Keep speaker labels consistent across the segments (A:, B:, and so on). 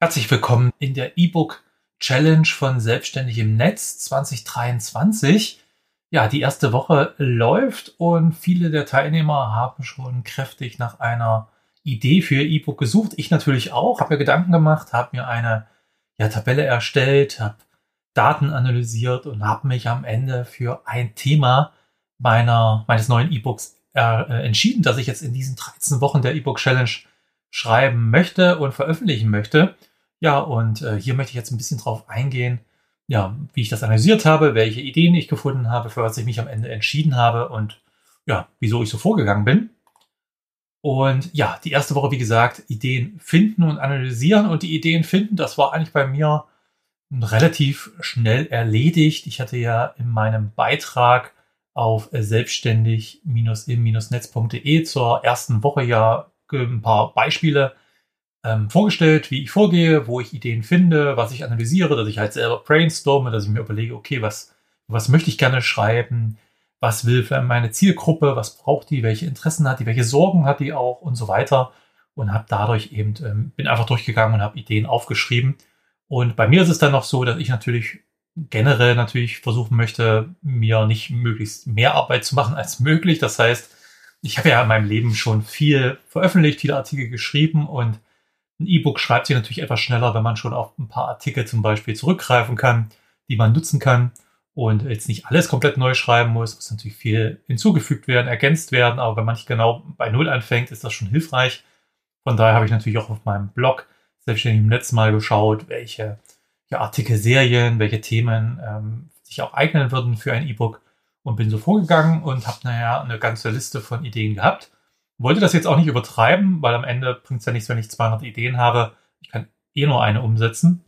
A: Herzlich willkommen in der E-Book Challenge von Selbstständig im Netz 2023. Ja, die erste Woche läuft und viele der Teilnehmer haben schon kräftig nach einer Idee für E-Book gesucht. Ich natürlich auch, habe mir Gedanken gemacht, habe mir eine ja, Tabelle erstellt, habe Daten analysiert und habe mich am Ende für ein Thema meiner, meines neuen E-Books äh, entschieden, dass ich jetzt in diesen 13 Wochen der E-Book Challenge schreiben möchte und veröffentlichen möchte. Ja, und äh, hier möchte ich jetzt ein bisschen drauf eingehen, ja, wie ich das analysiert habe, welche Ideen ich gefunden habe, für was ich mich am Ende entschieden habe und ja, wieso ich so vorgegangen bin. Und ja, die erste Woche, wie gesagt, Ideen finden und analysieren. Und die Ideen finden, das war eigentlich bei mir relativ schnell erledigt. Ich hatte ja in meinem Beitrag auf selbstständig-im-netz.de zur ersten Woche ja ein paar Beispiele ähm, vorgestellt, wie ich vorgehe, wo ich Ideen finde, was ich analysiere, dass ich halt selber brainstorme, dass ich mir überlege, okay, was, was möchte ich gerne schreiben, was will für meine Zielgruppe, was braucht die, welche Interessen hat die, welche Sorgen hat die auch und so weiter. Und habe dadurch eben, ähm, bin einfach durchgegangen und habe Ideen aufgeschrieben. Und bei mir ist es dann noch so, dass ich natürlich generell natürlich versuchen möchte, mir nicht möglichst mehr Arbeit zu machen als möglich. Das heißt, ich habe ja in meinem Leben schon viel veröffentlicht, viele Artikel geschrieben und ein E-Book schreibt sich natürlich etwas schneller, wenn man schon auf ein paar Artikel zum Beispiel zurückgreifen kann, die man nutzen kann und jetzt nicht alles komplett neu schreiben muss, muss natürlich viel hinzugefügt werden, ergänzt werden, aber wenn man nicht genau bei Null anfängt, ist das schon hilfreich. Von daher habe ich natürlich auch auf meinem Blog selbstständig im Netz mal geschaut, welche ja, Artikelserien, welche Themen ähm, sich auch eignen würden für ein E-Book und bin so vorgegangen und habe naja eine ganze Liste von Ideen gehabt wollte das jetzt auch nicht übertreiben, weil am Ende bringt es ja nichts, wenn ich 200 Ideen habe. Ich kann eh nur eine umsetzen.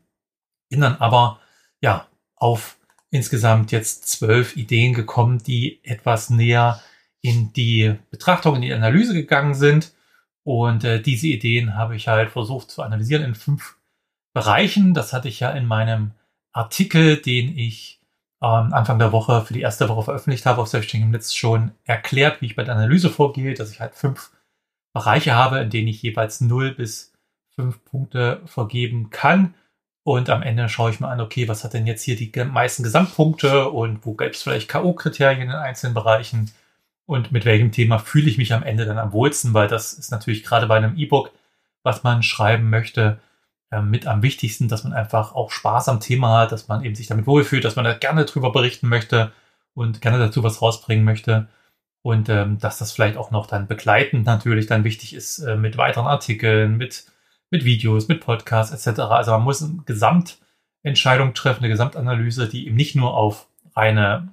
A: Bin dann aber, ja, auf insgesamt jetzt zwölf Ideen gekommen, die etwas näher in die Betrachtung, in die Analyse gegangen sind. Und äh, diese Ideen habe ich halt versucht zu analysieren in fünf Bereichen. Das hatte ich ja in meinem Artikel, den ich ähm, Anfang der Woche für die erste Woche veröffentlicht habe auf Selbstständigem Netz schon erklärt, wie ich bei der Analyse vorgehe, dass ich halt fünf Bereiche habe, in denen ich jeweils 0 bis 5 Punkte vergeben kann. Und am Ende schaue ich mir an, okay, was hat denn jetzt hier die meisten Gesamtpunkte und wo gibt es vielleicht K.O.-Kriterien in einzelnen Bereichen und mit welchem Thema fühle ich mich am Ende dann am wohlsten, weil das ist natürlich gerade bei einem E-Book, was man schreiben möchte, mit am wichtigsten, dass man einfach auch Spaß am Thema hat, dass man eben sich damit wohlfühlt, dass man da gerne drüber berichten möchte und gerne dazu was rausbringen möchte. Und ähm, dass das vielleicht auch noch dann begleitend natürlich dann wichtig ist äh, mit weiteren Artikeln, mit, mit Videos, mit Podcasts etc. Also man muss eine Gesamtentscheidung treffen, eine Gesamtanalyse, die eben nicht nur auf reine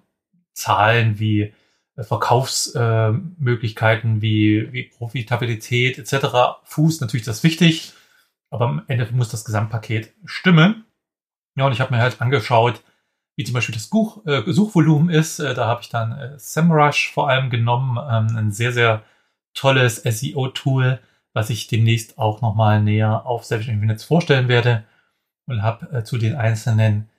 A: Zahlen wie äh, Verkaufsmöglichkeiten, äh, wie, wie Profitabilität etc. fußt. Natürlich das wichtig, aber am Ende muss das Gesamtpaket stimmen. Ja, und ich habe mir halt angeschaut, wie zum Beispiel das Such, äh, Suchvolumen ist. Äh, da habe ich dann äh, SEMrush vor allem genommen, ähm, ein sehr, sehr tolles SEO-Tool, was ich demnächst auch nochmal näher auf Selbstständigen Netz vorstellen werde und habe äh, zu den einzelnen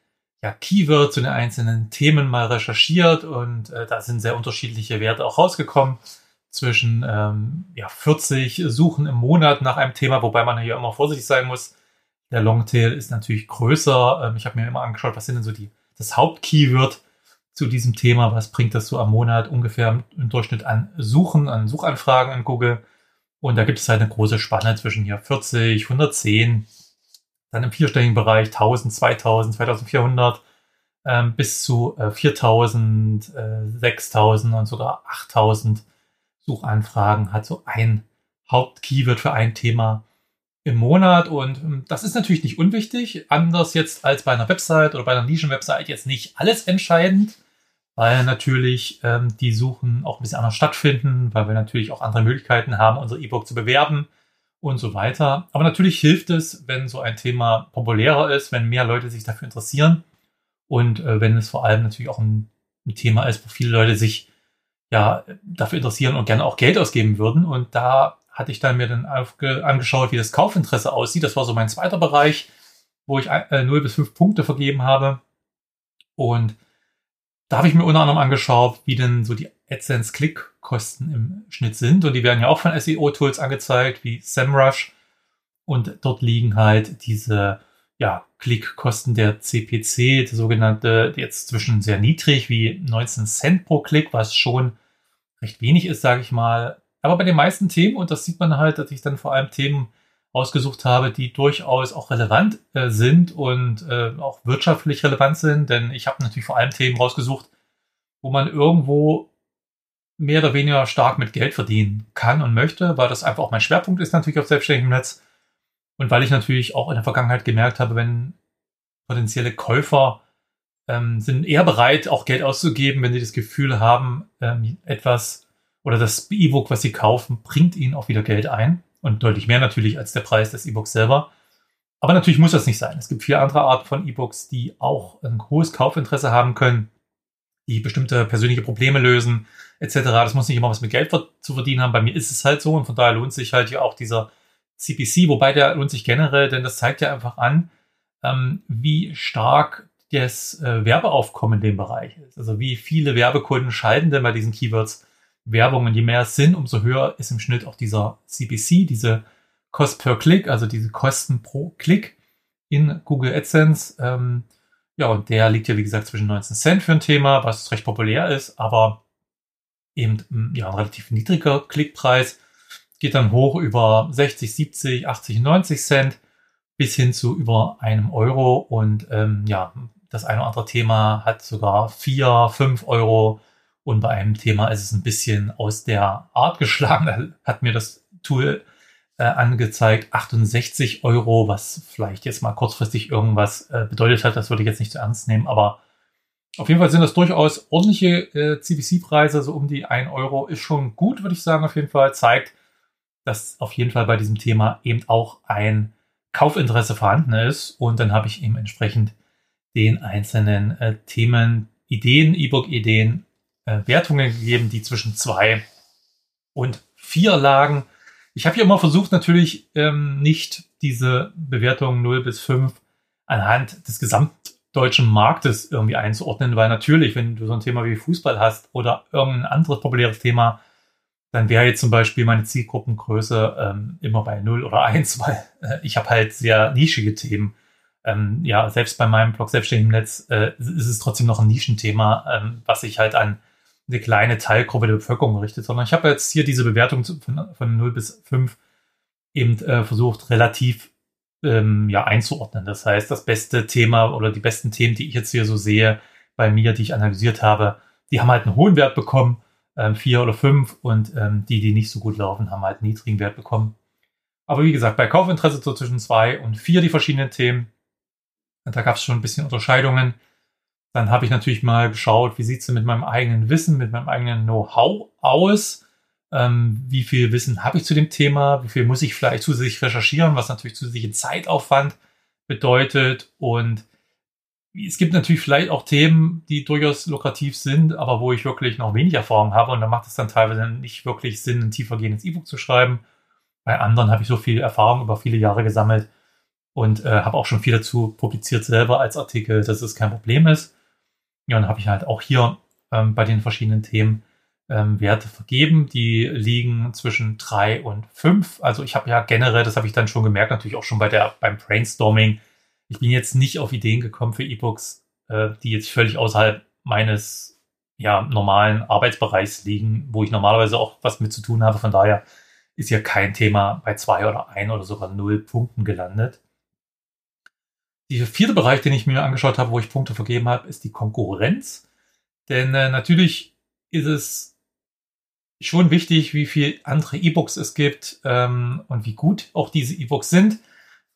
A: ja, Keywords, zu den einzelnen Themen mal recherchiert und äh, da sind sehr unterschiedliche Werte auch rausgekommen zwischen ähm, ja, 40 Suchen im Monat nach einem Thema, wobei man hier immer vorsichtig sein muss. Der Longtail ist natürlich größer. Ähm, ich habe mir immer angeschaut, was sind denn so die das Hauptkeyword zu diesem Thema, was bringt das so am Monat ungefähr im Durchschnitt an Suchen, an Suchanfragen in Google. Und da gibt es halt eine große Spanne zwischen hier 40, 110, dann im vierstelligen Bereich 1000, 2000, 2400 ähm, bis zu äh, 4000, äh, 6000 und sogar 8000 Suchanfragen hat so ein Hauptkeyword für ein Thema im Monat und ähm, das ist natürlich nicht unwichtig, anders jetzt als bei einer Website oder bei einer Nischenwebsite jetzt nicht alles entscheidend, weil natürlich ähm, die Suchen auch ein bisschen anders stattfinden, weil wir natürlich auch andere Möglichkeiten haben, unser E-Book zu bewerben und so weiter. Aber natürlich hilft es, wenn so ein Thema populärer ist, wenn mehr Leute sich dafür interessieren und äh, wenn es vor allem natürlich auch ein, ein Thema ist, wo viele Leute sich ja, dafür interessieren und gerne auch Geld ausgeben würden. Und da hatte ich dann mir dann angeschaut, wie das Kaufinteresse aussieht. Das war so mein zweiter Bereich, wo ich äh, 0 bis 5 Punkte vergeben habe. Und da habe ich mir unter anderem angeschaut, wie denn so die AdSense-Klickkosten im Schnitt sind. Und die werden ja auch von SEO-Tools angezeigt, wie SEMrush. Und dort liegen halt diese ja, Klickkosten der CPC, der sogenannte, jetzt zwischen sehr niedrig wie 19 Cent pro Klick, was schon recht wenig ist, sage ich mal. Aber bei den meisten Themen, und das sieht man halt, dass ich dann vor allem Themen ausgesucht habe, die durchaus auch relevant äh, sind und äh, auch wirtschaftlich relevant sind, denn ich habe natürlich vor allem Themen rausgesucht, wo man irgendwo mehr oder weniger stark mit Geld verdienen kann und möchte, weil das einfach auch mein Schwerpunkt ist natürlich auf selbstständigem Netz und weil ich natürlich auch in der Vergangenheit gemerkt habe, wenn potenzielle Käufer ähm, sind eher bereit, auch Geld auszugeben, wenn sie das Gefühl haben, ähm, etwas oder das E-Book, was sie kaufen, bringt ihnen auch wieder Geld ein und deutlich mehr natürlich als der Preis des E-Books selber. Aber natürlich muss das nicht sein. Es gibt viele andere Arten von E-Books, die auch ein hohes Kaufinteresse haben können, die bestimmte persönliche Probleme lösen, etc. Das muss nicht immer was mit Geld zu verdienen haben. Bei mir ist es halt so und von daher lohnt sich halt hier auch dieser CPC, wobei der lohnt sich generell, denn das zeigt ja einfach an, ähm, wie stark das äh, Werbeaufkommen in dem Bereich ist. Also wie viele Werbekunden schalten denn bei diesen Keywords Werbung und je mehr es sind, umso höher ist im Schnitt auch dieser CPC, diese Cost per Click, also diese Kosten pro Klick in Google AdSense. Ähm, ja, und der liegt ja, wie gesagt, zwischen 19 Cent für ein Thema, was recht populär ist, aber eben hm, ja, ein relativ niedriger Klickpreis. Geht dann hoch über 60, 70, 80, 90 Cent bis hin zu über einem Euro. Und ähm, ja, das eine oder andere Thema hat sogar vier, fünf Euro und bei einem Thema ist es ein bisschen aus der Art geschlagen. Da hat mir das Tool äh, angezeigt, 68 Euro, was vielleicht jetzt mal kurzfristig irgendwas äh, bedeutet hat. Das würde ich jetzt nicht zu ernst nehmen, aber auf jeden Fall sind das durchaus ordentliche äh, CPC-Preise, so um die 1 Euro ist schon gut, würde ich sagen, auf jeden Fall. Zeigt, dass auf jeden Fall bei diesem Thema eben auch ein Kaufinteresse vorhanden ist. Und dann habe ich eben entsprechend den einzelnen äh, Themen, Ideen, E-Book-Ideen äh, Wertungen gegeben, die zwischen zwei und vier lagen. Ich habe hier immer versucht, natürlich ähm, nicht diese Bewertungen 0 bis 5 anhand des gesamtdeutschen Marktes irgendwie einzuordnen, weil natürlich, wenn du so ein Thema wie Fußball hast oder irgendein anderes populäres Thema, dann wäre jetzt zum Beispiel meine Zielgruppengröße ähm, immer bei 0 oder 1, weil äh, ich habe halt sehr nischige Themen. Ähm, ja, selbst bei meinem Blog Selbstständig im Netz äh, ist es trotzdem noch ein Nischenthema, ähm, was sich halt an eine kleine Teilgruppe der Bevölkerung richtet, sondern ich habe jetzt hier diese Bewertung von, von 0 bis 5 eben äh, versucht, relativ ähm, ja, einzuordnen. Das heißt, das beste Thema oder die besten Themen, die ich jetzt hier so sehe, bei mir, die ich analysiert habe, die haben halt einen hohen Wert bekommen, ähm, vier oder fünf, und ähm, die, die nicht so gut laufen, haben halt niedrigen Wert bekommen. Aber wie gesagt, bei Kaufinteresse so zwischen zwei und vier die verschiedenen Themen. Da gab es schon ein bisschen Unterscheidungen. Dann habe ich natürlich mal geschaut, wie sieht es denn mit meinem eigenen Wissen, mit meinem eigenen Know-how aus? Ähm, wie viel Wissen habe ich zu dem Thema? Wie viel muss ich vielleicht zusätzlich recherchieren, was natürlich zusätzlichen Zeitaufwand bedeutet? Und es gibt natürlich vielleicht auch Themen, die durchaus lukrativ sind, aber wo ich wirklich noch wenig Erfahrung habe und da macht es dann teilweise nicht wirklich Sinn, ein tiefergehendes E-Book zu schreiben. Bei anderen habe ich so viel Erfahrung über viele Jahre gesammelt und äh, habe auch schon viel dazu publiziert selber als Artikel, dass es kein Problem ist. Ja, dann habe ich halt auch hier ähm, bei den verschiedenen Themen ähm, Werte vergeben. Die liegen zwischen drei und fünf. Also ich habe ja generell, das habe ich dann schon gemerkt, natürlich auch schon bei der, beim Brainstorming. Ich bin jetzt nicht auf Ideen gekommen für E-Books, äh, die jetzt völlig außerhalb meines ja, normalen Arbeitsbereichs liegen, wo ich normalerweise auch was mit zu tun habe. Von daher ist hier kein Thema bei zwei oder ein oder sogar null Punkten gelandet. Der vierte Bereich, den ich mir angeschaut habe, wo ich Punkte vergeben habe, ist die Konkurrenz. Denn äh, natürlich ist es schon wichtig, wie viel andere E-Books es gibt ähm, und wie gut auch diese E-Books sind.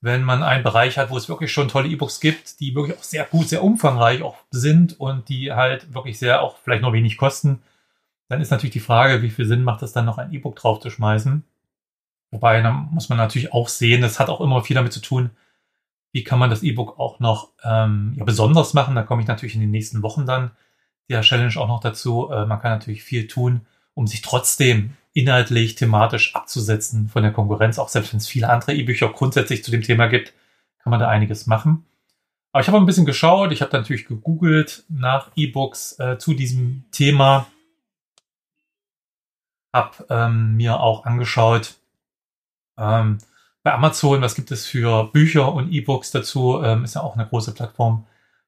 A: Wenn man einen Bereich hat, wo es wirklich schon tolle E-Books gibt, die wirklich auch sehr gut, sehr umfangreich auch sind und die halt wirklich sehr auch vielleicht nur wenig kosten, dann ist natürlich die Frage, wie viel Sinn macht es dann noch ein E-Book drauf zu schmeißen. Wobei, dann muss man natürlich auch sehen, das hat auch immer viel damit zu tun, wie kann man das E-Book auch noch ähm, ja, besonders machen. Da komme ich natürlich in den nächsten Wochen dann der Challenge auch noch dazu. Äh, man kann natürlich viel tun, um sich trotzdem inhaltlich, thematisch abzusetzen von der Konkurrenz. Auch selbst wenn es viele andere E-Bücher grundsätzlich zu dem Thema gibt, kann man da einiges machen. Aber ich habe ein bisschen geschaut. Ich habe natürlich gegoogelt nach E-Books äh, zu diesem Thema. Habe ähm, mir auch angeschaut, ähm, bei Amazon, was gibt es für Bücher und E-Books dazu? Ähm, ist ja auch eine große Plattform,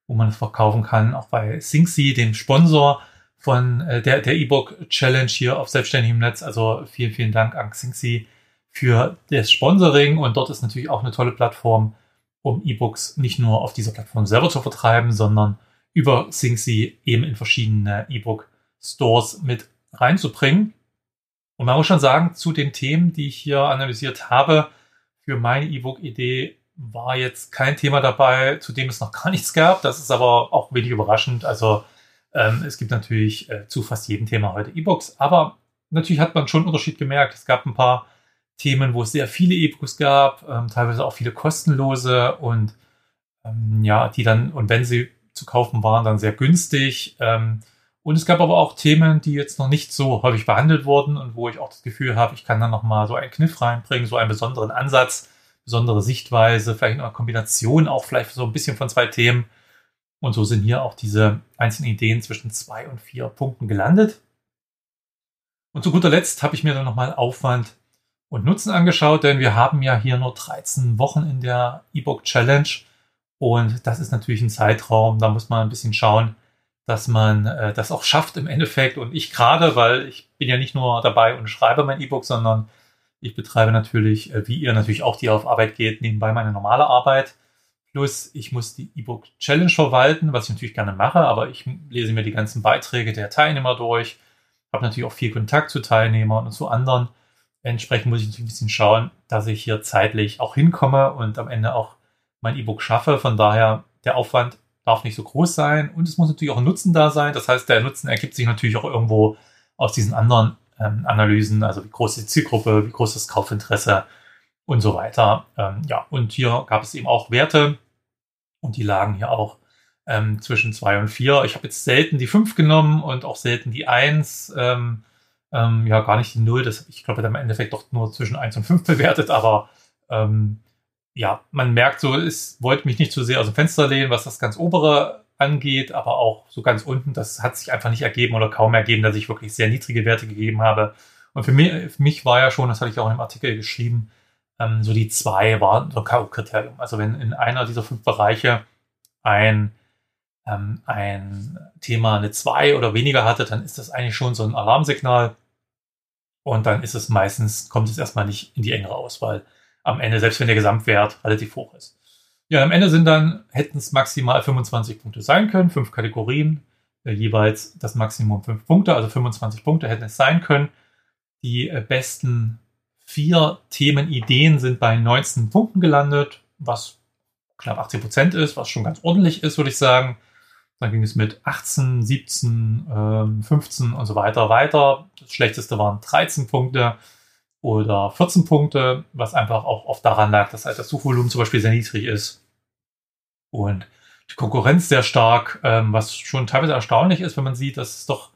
A: wo man es verkaufen kann. Auch bei Syncsy, dem Sponsor von äh, der, der E-Book Challenge hier auf selbstständigem Netz. Also vielen, vielen Dank an Syncsy für das Sponsoring. Und dort ist natürlich auch eine tolle Plattform, um E-Books nicht nur auf dieser Plattform selber zu vertreiben, sondern über Syncsy eben in verschiedene E-Book-Stores mit reinzubringen. Und man muss schon sagen, zu den Themen, die ich hier analysiert habe, für meine E-Book-Idee war jetzt kein Thema dabei, zu dem es noch gar nichts gab. Das ist aber auch wenig überraschend. Also ähm, es gibt natürlich äh, zu fast jedem Thema heute E-Books, aber natürlich hat man schon einen Unterschied gemerkt. Es gab ein paar Themen, wo es sehr viele E-Books gab, ähm, teilweise auch viele kostenlose und ähm, ja, die dann, und wenn sie zu kaufen waren, dann sehr günstig. Ähm, und es gab aber auch Themen, die jetzt noch nicht so häufig behandelt wurden und wo ich auch das Gefühl habe, ich kann da nochmal so einen Kniff reinbringen, so einen besonderen Ansatz, besondere Sichtweise, vielleicht eine Kombination auch vielleicht so ein bisschen von zwei Themen. Und so sind hier auch diese einzelnen Ideen zwischen zwei und vier Punkten gelandet. Und zu guter Letzt habe ich mir dann nochmal Aufwand und Nutzen angeschaut, denn wir haben ja hier nur 13 Wochen in der E-Book Challenge. Und das ist natürlich ein Zeitraum, da muss man ein bisschen schauen, dass man äh, das auch schafft im Endeffekt. Und ich gerade, weil ich bin ja nicht nur dabei und schreibe mein E-Book, sondern ich betreibe natürlich, äh, wie ihr natürlich auch, die auf Arbeit geht, nebenbei meine normale Arbeit. Plus ich muss die E-Book Challenge verwalten, was ich natürlich gerne mache, aber ich lese mir die ganzen Beiträge der Teilnehmer durch, habe natürlich auch viel Kontakt zu Teilnehmern und zu anderen. Entsprechend muss ich natürlich ein bisschen schauen, dass ich hier zeitlich auch hinkomme und am Ende auch mein E-Book schaffe. Von daher der Aufwand darf nicht so groß sein und es muss natürlich auch ein Nutzen da sein. Das heißt, der Nutzen ergibt sich natürlich auch irgendwo aus diesen anderen ähm, Analysen, also wie groß ist die Zielgruppe, wie groß ist das Kaufinteresse und so weiter. Ähm, ja, und hier gab es eben auch Werte und die lagen hier auch ähm, zwischen zwei und vier. Ich habe jetzt selten die fünf genommen und auch selten die eins. Ähm, ähm, ja, gar nicht die null. Das, ich glaube, im Endeffekt doch nur zwischen eins und fünf bewertet, aber ähm, ja, man merkt so, es wollte mich nicht zu sehr aus dem Fenster lehnen, was das ganz obere angeht, aber auch so ganz unten, das hat sich einfach nicht ergeben oder kaum ergeben, dass ich wirklich sehr niedrige Werte gegeben habe. Und für mich, für mich war ja schon, das hatte ich auch dem Artikel geschrieben, ähm, so die zwei war so K.O.-Kriterium. Also wenn in einer dieser fünf Bereiche ein, ähm, ein Thema eine zwei oder weniger hatte, dann ist das eigentlich schon so ein Alarmsignal. Und dann ist es meistens, kommt es erstmal nicht in die engere Auswahl am Ende, selbst wenn der Gesamtwert relativ hoch ist. Ja, am Ende sind dann, hätten es maximal 25 Punkte sein können, fünf Kategorien, äh, jeweils das Maximum fünf Punkte, also 25 Punkte hätten es sein können. Die äh, besten vier Themenideen sind bei 19 Punkten gelandet, was knapp 80 Prozent ist, was schon ganz ordentlich ist, würde ich sagen. Dann ging es mit 18, 17, ähm, 15 und so weiter weiter. Das schlechteste waren 13 Punkte oder 14 Punkte, was einfach auch oft daran lag, dass halt das Suchvolumen zum Beispiel sehr niedrig ist und die Konkurrenz sehr stark, ähm, was schon teilweise erstaunlich ist, wenn man sieht, dass es doch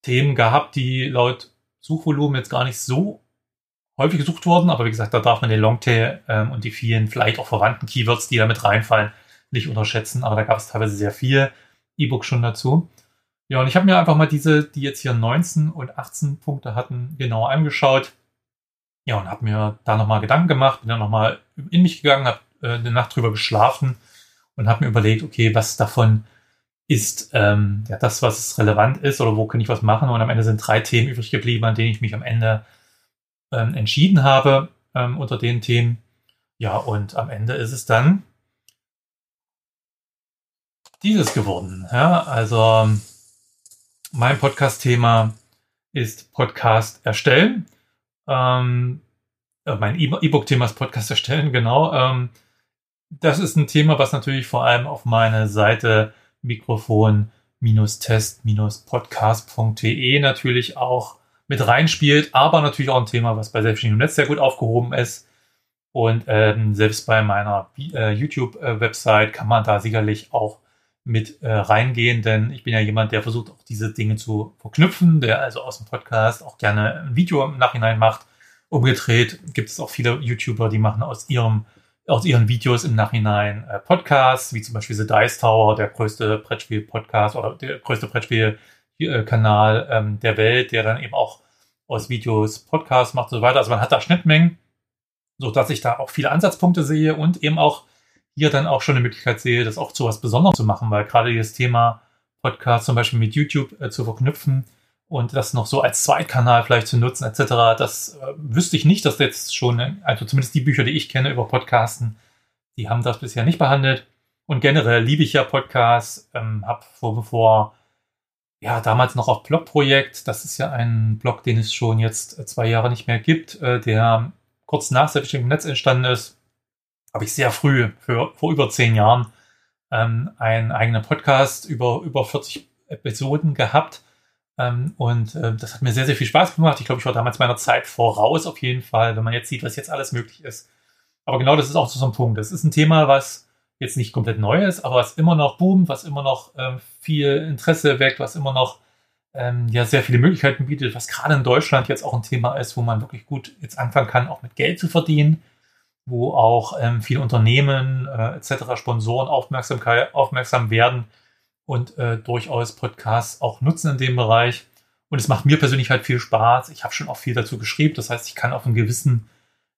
A: Themen gab, die laut Suchvolumen jetzt gar nicht so häufig gesucht wurden, aber wie gesagt, da darf man den Longtail ähm, und die vielen vielleicht auch verwandten Keywords, die da mit reinfallen, nicht unterschätzen, aber da gab es teilweise sehr viel E-Book schon dazu. Ja, und ich habe mir einfach mal diese, die jetzt hier 19 und 18 Punkte hatten, genau angeschaut. Ja, und habe mir da nochmal Gedanken gemacht, bin dann nochmal in mich gegangen, habe äh, eine Nacht drüber geschlafen und habe mir überlegt, okay, was davon ist ähm, ja, das, was relevant ist oder wo kann ich was machen. Und am Ende sind drei Themen übrig geblieben, an denen ich mich am Ende ähm, entschieden habe ähm, unter den Themen. Ja, und am Ende ist es dann dieses geworden. Ja, also mein Podcast-Thema ist Podcast erstellen. Ähm, äh, mein E-Book-Thema ist Podcast erstellen, genau. Ähm, das ist ein Thema, was natürlich vor allem auf meine Seite mikrofon-test-podcast.de natürlich auch mit reinspielt, aber natürlich auch ein Thema, was bei Selbstständigem Netz sehr gut aufgehoben ist. Und ähm, selbst bei meiner äh, YouTube-Website kann man da sicherlich auch mit äh, reingehen, denn ich bin ja jemand, der versucht auch diese Dinge zu verknüpfen, der also aus dem Podcast auch gerne ein Video im Nachhinein macht. Umgedreht gibt es auch viele YouTuber, die machen aus ihrem aus ihren Videos im Nachhinein äh, Podcasts, wie zum Beispiel The Dice Tower, der größte Brettspiel-Podcast oder der größte Brettspiel-Kanal ähm, der Welt, der dann eben auch aus Videos Podcasts macht und so weiter. Also man hat da Schnittmengen. so dass ich da auch viele Ansatzpunkte sehe und eben auch hier dann auch schon eine Möglichkeit sehe, das auch zu was Besonderem zu machen, weil gerade das Thema Podcast zum Beispiel mit YouTube äh, zu verknüpfen und das noch so als Zweitkanal vielleicht zu nutzen etc., das äh, wüsste ich nicht, dass jetzt schon, also zumindest die Bücher, die ich kenne über Podcasten, die haben das bisher nicht behandelt. Und generell liebe ich ja Podcasts, ähm, habe vor, vor, ja, damals noch auf Blogprojekt, das ist ja ein Blog, den es schon jetzt äh, zwei Jahre nicht mehr gibt, äh, der kurz nach selbstständigem Netz entstanden ist, habe ich sehr früh, für, vor über zehn Jahren, ähm, einen eigenen Podcast über, über 40 Episoden gehabt. Ähm, und äh, das hat mir sehr, sehr viel Spaß gemacht. Ich glaube, ich war damals meiner Zeit voraus auf jeden Fall, wenn man jetzt sieht, was jetzt alles möglich ist. Aber genau das ist auch so ein Punkt. Das ist ein Thema, was jetzt nicht komplett neu ist, aber was immer noch boomt, was immer noch ähm, viel Interesse weckt, was immer noch ähm, ja sehr viele Möglichkeiten bietet, was gerade in Deutschland jetzt auch ein Thema ist, wo man wirklich gut jetzt anfangen kann, auch mit Geld zu verdienen wo auch ähm, viele Unternehmen äh, etc., Sponsoren Aufmerksamkeit, aufmerksam werden und äh, durchaus Podcasts auch nutzen in dem Bereich. Und es macht mir persönlich halt viel Spaß. Ich habe schon auch viel dazu geschrieben. Das heißt, ich kann auf einen gewissen,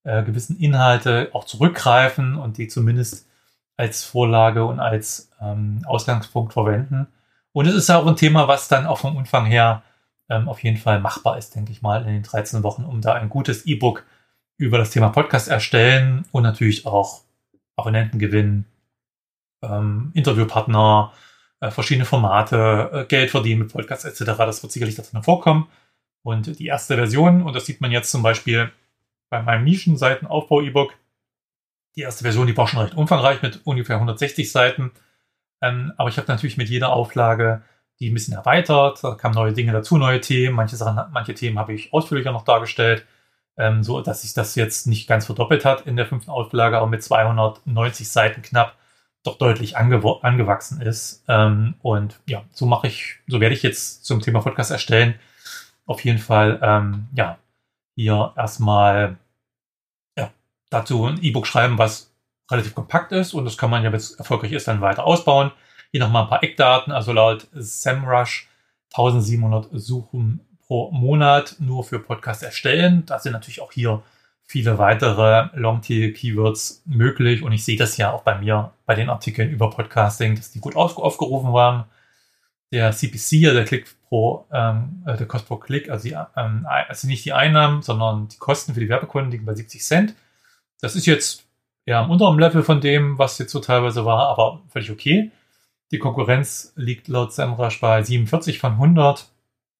A: äh, gewissen Inhalte auch zurückgreifen und die zumindest als Vorlage und als ähm, Ausgangspunkt verwenden. Und es ist ja auch ein Thema, was dann auch vom Umfang her ähm, auf jeden Fall machbar ist, denke ich mal, in den 13 Wochen, um da ein gutes E-Book über das Thema Podcast erstellen und natürlich auch Abonnenten gewinnen, ähm, Interviewpartner, äh, verschiedene Formate, äh, Geld verdienen mit Podcasts etc. Das wird sicherlich darin vorkommen. Und die erste Version, und das sieht man jetzt zum Beispiel bei meinem Nischenseitenaufbau-E-Book, die erste Version, die war schon recht umfangreich mit ungefähr 160 Seiten. Ähm, aber ich habe natürlich mit jeder Auflage die ein bisschen erweitert. Da kamen neue Dinge dazu, neue Themen. Manche Sachen, manche Themen habe ich ausführlicher noch dargestellt ähm, so dass sich das jetzt nicht ganz verdoppelt hat in der fünften Auflage, aber mit 290 Seiten knapp doch deutlich ange angewachsen ist. Ähm, und ja, so mache ich, so werde ich jetzt zum Thema Podcast erstellen. Auf jeden Fall, ähm, ja, hier erstmal dazu ein E-Book schreiben, was relativ kompakt ist und das kann man ja, wenn es erfolgreich ist, dann weiter ausbauen. Hier nochmal ein paar Eckdaten, also laut SEMrush 1700 Suchen pro Monat nur für Podcast erstellen. Da sind natürlich auch hier viele weitere Longtail-Keywords möglich und ich sehe das ja auch bei mir bei den Artikeln über Podcasting, dass die gut auf, aufgerufen waren. Der CPC, also der Klick pro, ähm, äh, der Kost pro Klick, also, die, ähm, also nicht die Einnahmen, sondern die Kosten für die Werbekunden liegen bei 70 Cent. Das ist jetzt ja am unteren Level von dem, was jetzt so teilweise war, aber völlig okay. Die Konkurrenz liegt laut Semrush bei 47 von 100.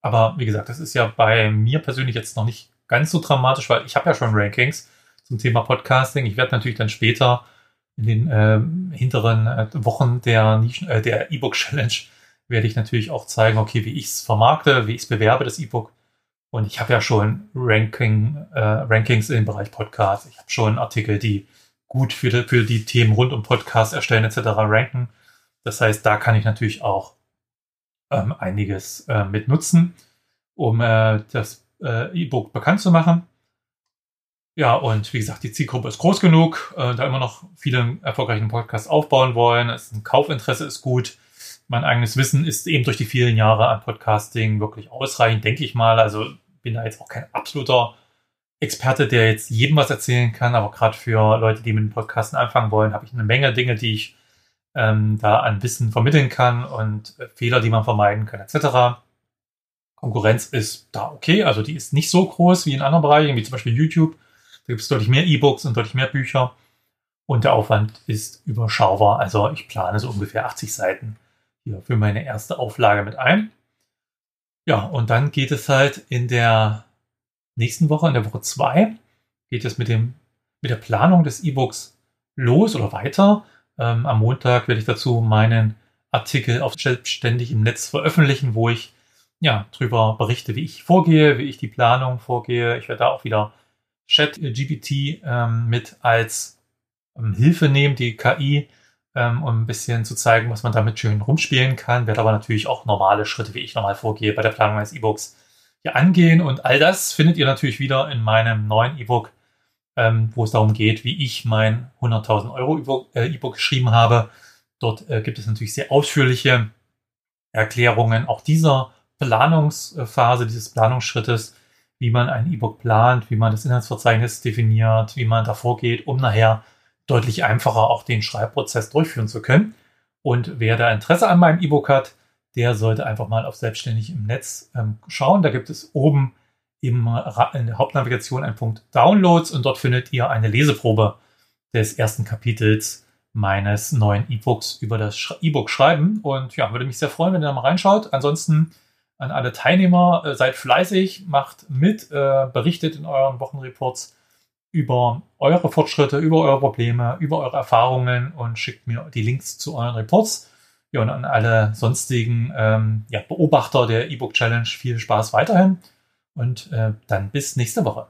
A: Aber wie gesagt, das ist ja bei mir persönlich jetzt noch nicht ganz so dramatisch, weil ich habe ja schon Rankings zum Thema Podcasting. Ich werde natürlich dann später in den äh, hinteren äh, Wochen der, äh, der E-Book Challenge werde ich natürlich auch zeigen, okay, wie ich es vermarkte, wie ich es bewerbe, das E-Book. Und ich habe ja schon Ranking, äh, Rankings im Bereich Podcast. Ich habe schon Artikel, die gut für die, für die Themen rund um Podcast erstellen etc. ranken. Das heißt, da kann ich natürlich auch ähm, einiges äh, mit nutzen, um äh, das äh, E-Book bekannt zu machen. Ja, und wie gesagt, die Zielgruppe ist groß genug, äh, da immer noch viele erfolgreichen Podcasts aufbauen wollen. Es, ein Kaufinteresse ist gut. Mein eigenes Wissen ist eben durch die vielen Jahre an Podcasting wirklich ausreichend, denke ich mal. Also bin da jetzt auch kein absoluter Experte, der jetzt jedem was erzählen kann, aber gerade für Leute, die mit dem Podcasten anfangen wollen, habe ich eine Menge Dinge, die ich ähm, da an Wissen vermitteln kann und äh, Fehler, die man vermeiden kann, etc. Konkurrenz ist da okay, also die ist nicht so groß wie in anderen Bereichen, wie zum Beispiel YouTube. Da gibt es deutlich mehr E-Books und deutlich mehr Bücher. Und der Aufwand ist überschaubar. Also ich plane so ungefähr 80 Seiten hier für meine erste Auflage mit ein. Ja, und dann geht es halt in der nächsten Woche, in der Woche 2, geht es mit dem, mit der Planung des E-Books los oder weiter. Ähm, am Montag werde ich dazu meinen Artikel auf Selbstständig im Netz veröffentlichen, wo ich ja drüber berichte, wie ich vorgehe, wie ich die Planung vorgehe. Ich werde da auch wieder ChatGPT ähm, mit als ähm, Hilfe nehmen, die KI, ähm, um ein bisschen zu zeigen, was man damit schön rumspielen kann. Werde aber natürlich auch normale Schritte, wie ich normal vorgehe, bei der Planung eines E-Books hier angehen. Und all das findet ihr natürlich wieder in meinem neuen E-Book ähm, wo es darum geht, wie ich mein 100.000 Euro äh, E-Book geschrieben habe. Dort äh, gibt es natürlich sehr ausführliche Erklärungen auch dieser Planungsphase, dieses Planungsschrittes, wie man ein E-Book plant, wie man das Inhaltsverzeichnis definiert, wie man davor geht, um nachher deutlich einfacher auch den Schreibprozess durchführen zu können. Und wer da Interesse an meinem E-Book hat, der sollte einfach mal auf Selbstständig im Netz ähm, schauen. Da gibt es oben im, in der Hauptnavigation einen Punkt Downloads und dort findet ihr eine Leseprobe des ersten Kapitels meines neuen E-Books über das E-Book schreiben. Und ja, würde mich sehr freuen, wenn ihr da mal reinschaut. Ansonsten an alle Teilnehmer, äh, seid fleißig, macht mit, äh, berichtet in euren Wochenreports über eure Fortschritte, über eure Probleme, über eure Erfahrungen und schickt mir die Links zu euren Reports. Ja, und an alle sonstigen ähm, ja, Beobachter der E-Book Challenge viel Spaß weiterhin und äh, dann bis nächste Woche.